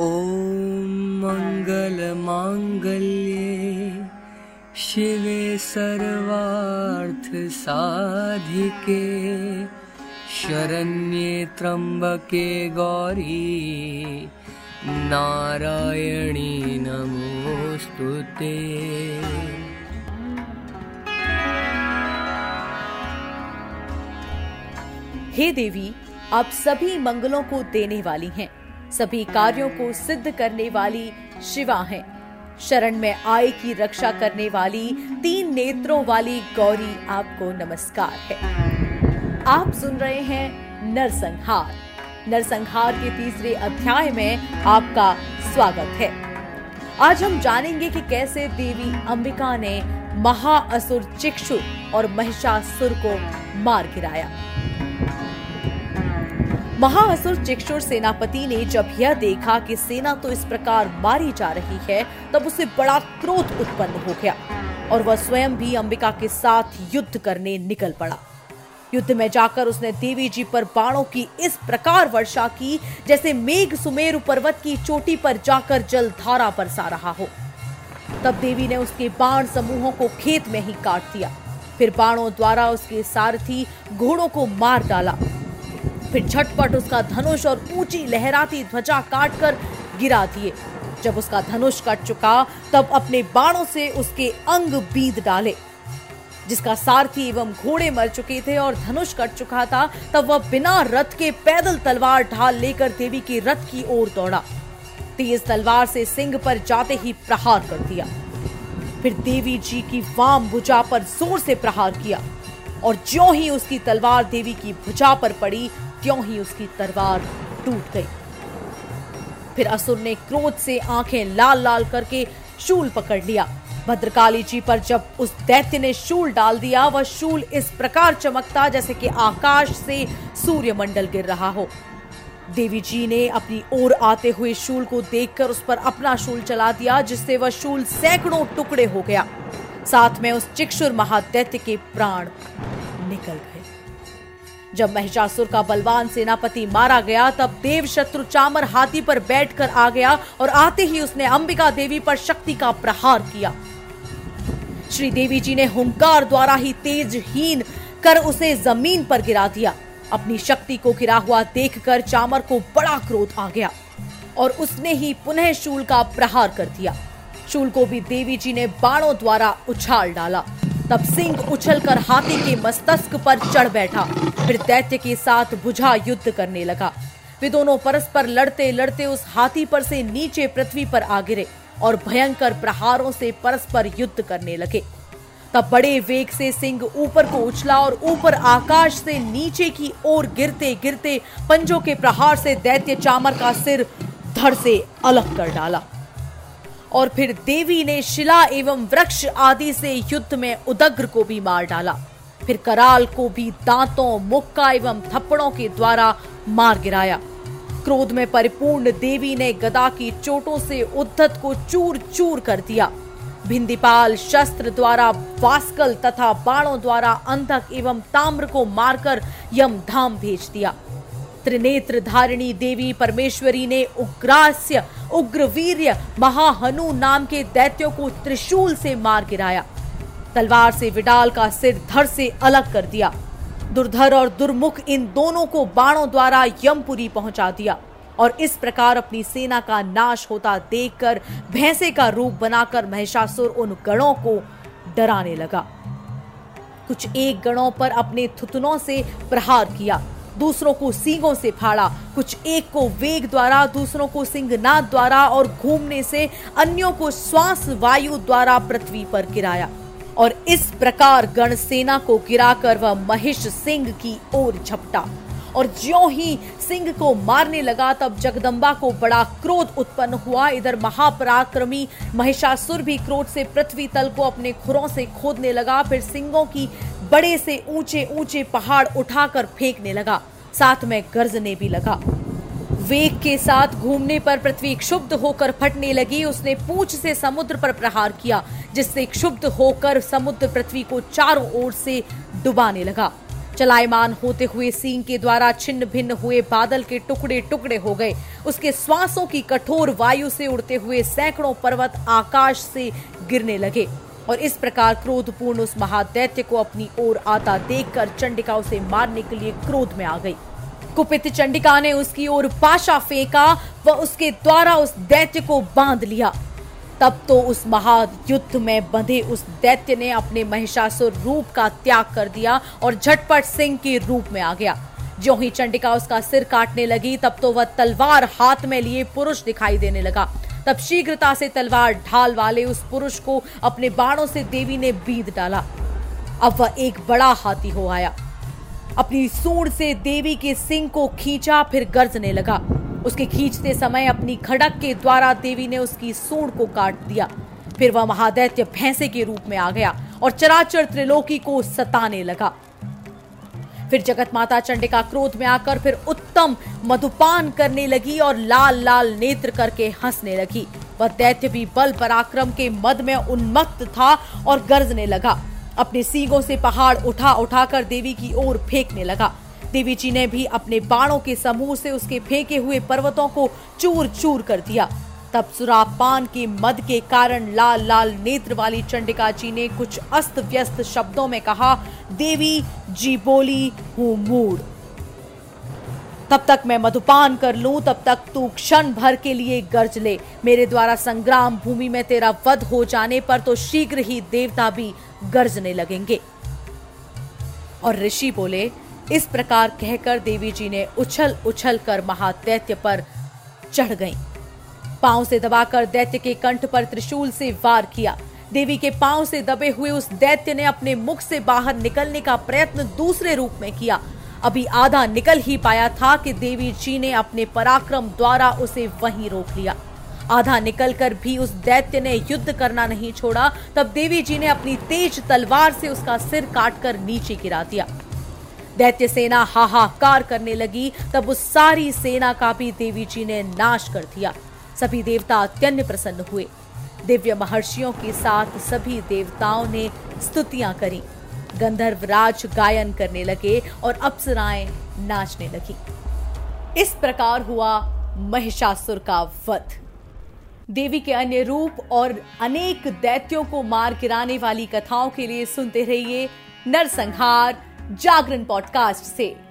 ॐ मङ्गलमाङ्गल्ये शिवे सर्वार्थसाधिके शरण्ये त्र्यम्बके गौरी नारायणी नमोऽस्तु ते। हे देवी, आप सभी मंगलों को देने वाली हैं। सभी कार्यों को सिद्ध करने वाली शिवा हैं। शरण में आय की रक्षा करने वाली तीन नेत्रों वाली गौरी आपको नमस्कार है। आप सुन रहे हैं नरसंहार। नरसंहार के तीसरे अध्याय में आपका स्वागत है। आज हम जानेंगे कि कैसे देवी अंबिका ने महाअसुर चिक्षु और महिषासुर को मार गिराया। महाअसुर चिक्षुर सेनापति ने जब यह देखा कि सेना तो इस प्रकार मारी जा रही है, तब उसे बड़ा क्रोध उत्पन्न हो गया और वह स्वयं भी अंबिका के साथ युद्ध करने निकल पड़ा। युद्ध में जाकर उसने देवी जी पर बाणों की इस प्रकार वर्षा की, जैसे मेघ सुमेरु पर्वत की चोटी पर जाकर जल धारा बरसा रहा हो। तब देवी ने उसके बाण समूहों को खेत में ही काट दिया। फिर बाणों द्वारा उसके सारथी घोड़ों को मार डाला। फिर झटपट उसका धनुष और ऊँची लहराती ध्वजा काटकर गिरा दिए। जब उसका धनुष कट चुका, तब अपने बाणों से उसके अंग बीद डाले। जिसका सारथी एवं घोड़े मर चुके थे और धनुष कट चुका था, तब वह बिना रथ के पैदल तलवार ढाल लेकर देवी के रथ की ओर दौड़ा। तेज तलवार से सिंह पर जाते ही प्रहार कर दिया। फिर देवी जी की वाम भुजा पर ज़ोर से प्रहार किया। और ज्यों ही उसकी तलवार देवी की भुजा पर पड़ी, त्यों ही उसकी तलवार टूट गई। फिर असुर ने क्रोध से आँखें लाल लाल करके शूल पकड़ लिया। भद्रकाली जी पर जब उस दैत्य ने शूल डाल दिया, वह शूल इस प्रकार चमकता जैसे कि आकाश से सूर्यमंडल गिर रहा हो। देवी जी ने अपनी ओर आते हुए शूल को देखकर उस पर अपना शूल चला दिया, जिससे वह शूल सैकड़ों टुकड़े हो गया। साथ में उस चिक्षुर महादैत्य के प्राण निकल गए। जब महिषासुर का बलवान सेनापति मारा गया, तब देव शत्रु चामर हाथी पर बैठकर आ गया और आते ही उसने अंबिका देवी पर शक्ति का प्रहार किया। श्री देवी जी ने हुंकार द्वारा ही तेजहीन कर उसे ज़मीन पर गिरा दिया। अपनी शक्ति को गिरा हुआ देखकर चामर को बड़ा क्रोध आ गया और उसने ही पुनः शूल का प्रहार कर दिया। शूल को भी देवी जी ने बाणों द्वारा उछाल डाला। तब सिंह उछलकर हाथी के मस्तक पर चढ़ बैठा। फिर दैत्य के साथ बुझा युद्ध करने लगा। वे दोनों परस्पर लड़ते लड़ते उस हाथी पर से नीचे पृथ्वी पर आ गिरे और भयंकर प्रहारों से परस्पर युद्ध करने लगे। तब बड़े वेग से सिंह ऊपर को उछला और ऊपर आकाश से नीचे की ओर गिरते गिरते पंजों के प्रहार से दैत्य चामर का सिर धड़ से अलग कर डाला। और फिर देवी ने शिला एवं वृक्ष आदि से युद्ध में उदग्र को भी मार डाला। फिर कराल को भी दांतों, मुक्का एवं थप्पड़ों के द्वारा मार गिराया। क्रोध में परिपूर्ण देवी ने गदा की चोटों से उद्धत को चूर चूर कर दिया। भिंदीपाल शस्त्र द्वारा, वास्कल तथा बाणों द्वारा अंधक एवं ताम्र को मारकर यम धाम भेज दिया। त्रिनेत्र धारिणी देवी परमेश्वरी ने उग्रास्य उग्रवीर्य महाहनु नाम के दैत्यों को त्रिशूल से मार गिराया। तलवार से विडाल का सिर धड़ से अलग कर दिया। दुर्धर और दुर्मुख इन दोनों को बाणों द्वारा यमपुरी पहुँचा दिया और इस प्रकार अपनी सेना का नाश होता देखकर भैंसे का रूप बनाकर महिषासुर उन गणों को डराने लगा। कुछ एक गणों पर अपने थुतनों से प्रहार किया। दूसरों को सींगों से फाड़ा। कुछ एक को वेग द्वारा, दूसरों को सिंहनाथ द्वारा और घूमने से अन्यों को श्वास वायु द्वारा पृथ्वी पर गिराया। और इस प्रकार गणसेना को गिराकर वह महेश सिंह की ओर झपटा। और ज्यो ही सिंह को मारने लगा, तब जगदम्बा को बड़ा क्रोध उत्पन्न हुआ। इधर महापराक्रमी महिषासुर भी क्रोध से पृथ्वी तल को अपने खुरों से खोदने लगा, फिर सिंहों की बड़े से ऊँचे ऊँचे पहाड़ उठाकर फेंकने लगा। साथ में गर्जने भी लगा। वेग के साथ घूमने पर पृथ्वी क्षुब्ध होकर फटने लगी। उसने पूछ से समुद्र पर प्रहार किया, जिससे क्षुब्ध होकर समुद्र पृथ्वी को चारों ओर से डुबाने लगा। चलायमान होते हुए सींग के द्वारा छिन्न भिन्न हुए बादल के टुकड़े टुकड़े हो गए। उसके श्वासों की कठोर वायु से उड़ते हुए सैकड़ों पर्वत आकाश से गिरने लगे। और इस प्रकार क्रोधपूर्ण उस महादैत्य को अपनी ओर आता देखकर चंडिका उसे मारने के लिए क्रोध में आ गई। कुपित चंडिका ने उसकी ओर पाशा फेंका व उसके द्वारा उस दैत्य को बाँध लिया। तब तो उस महायुद्ध में बंधे उस दैत्य ने अपने महिषासुर रूप का त्याग कर दिया और झटपट सिंह के रूप में आ गया। जो ही चंडिका उसका सिर काटने लगी, तब तो वह तलवार हाथ में लिए पुरुष दिखाई देने लगा। तब शीघ्रता से तलवार ढाल वाले उस पुरुष को अपने बाणों से देवी ने बीध डाला। अब वह एक बड़ा हाथी हो आया। अपनी सूंड से देवी के सिंह को खींचा, फिर गर्जने लगा। उसके खींचते समय अपनी खड़क के द्वारा देवी ने उसकी सूंड को काट दिया। फिर वह महादैत्य भैंसे के रूप में आ गया और चराचर त्रिलोकी को सताने लगा। फिर जगत माता चंडिका क्रोध में आकर फिर उत्तम मधुपान करने लगी और लाल लाल नेत्र करके हंसने लगी। वह दैत्य भी बल पराक्रम के मद में उन्मत्त था और गरजने लगा। अपने सीगों से पहाड़ उठा उठाकर देवी की ओर फेंकने लगा। देवी जी ने भी अपने बाणों के समूह से उसके फेंके हुए पर्वतों को चूर चूर कर दिया। तब सुरापान के मद के कारण लाल लाल नेत्र वाली चंडिका जी ने कुछ अस्त व्यस्त शब्दों में कहा, देवी जी बोली, हूँ मूड तब तक मैं मधुपान कर लूँ, तब तक तू क्षण भर के लिए गर्ज ले। मेरे द्वारा संग्राम भूमि में तेरा वध हो जाने पर तो शीघ्र ही देवता भी गर्जने लगेंगे। और ऋषि बोले इस प्रकार कहकर देवी जी ने उछल उछल कर महादैत्य पर चढ़ गईं। पाँव से दबाकर दैत्य के कंठ पर त्रिशूल से वार किया। देवी के पाँव से दबे हुए उस दैत्य ने अपने मुख से बाहर निकलने का प्रयत्न दूसरे रूप में किया। अभी आधा निकल ही पाया था कि देवी जी ने अपने पराक्रम द्वारा उसे वहीं रोक लिया। आधा निकलकर भी उस दैत्य ने युद्ध करना नहीं छोड़ा, तब देवी जी ने अपनी तेज तलवार से उसका सिर काटकर नीचे गिरा दिया। दैत्य सेना हाहाकार करने लगी, तब उस सारी सेना का भी देवी जी ने नाश कर दिया। सभी देवता अत्यंत प्रसन्न हुए। दिव्य महर्षियों के साथ सभी देवताओं ने स्तुतियाँ करी। गंधर्व राज गायन करने लगे और अप्सराएँ नाचने लगी। इस प्रकार हुआ महिषासुर का वध। देवी के अन्य रूप और अनेक दैत्यों को मार गिराने वाली कथाओं के लिए सुनते रहिए नरसंहार जागरण पॉडकास्ट से।